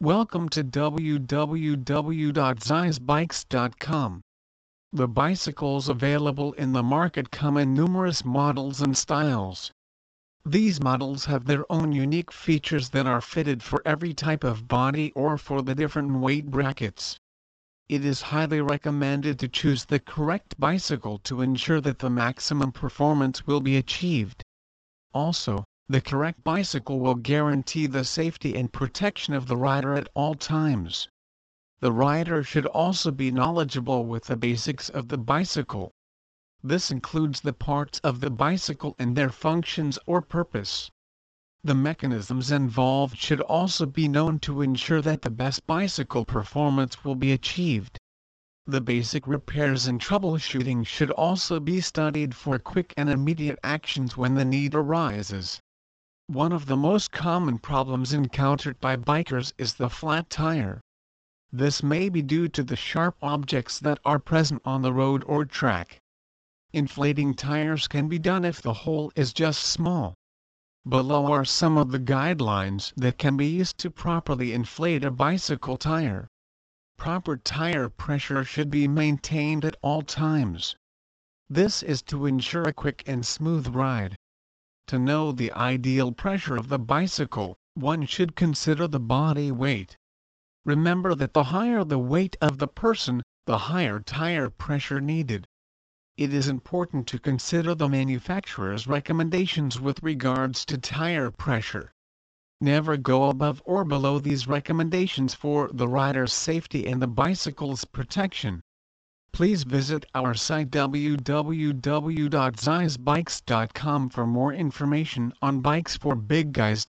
Welcome to www.zizebikes.com. The bicycles available in the market come in numerous models and styles. These models have their own unique features that are fitted for every type of body or for the different weight brackets. It is highly recommended to choose the correct bicycle to ensure that the maximum performance will be achieved. Also, the correct bicycle will guarantee the safety and protection of the rider at all times. The rider should also be knowledgeable with the basics of the bicycle. This includes the parts of the bicycle and their functions or purpose. The mechanisms involved should also be known to ensure that the best bicycle performance will be achieved. The basic repairs and troubleshooting should also be studied for quick and immediate actions when the need arises. One of the most common problems encountered by bikers is the flat tire. This may be due to the sharp objects that are present on the road or track. Inflating tires can be done if the hole is just small. Below are some of the guidelines that can be used to properly inflate a bicycle tire. Proper tire pressure should be maintained at all times. This is to ensure a quick and smooth ride. To know the ideal pressure of the bicycle, one should consider the body weight. Remember that the higher the weight of the person, the higher tire pressure needed. It is important to consider the manufacturer's recommendations with regards to tire pressure. Never go above or below these recommendations for the rider's safety and the bicycle's protection please visit our site www.zizebikes.com for more information on bikes for big guys.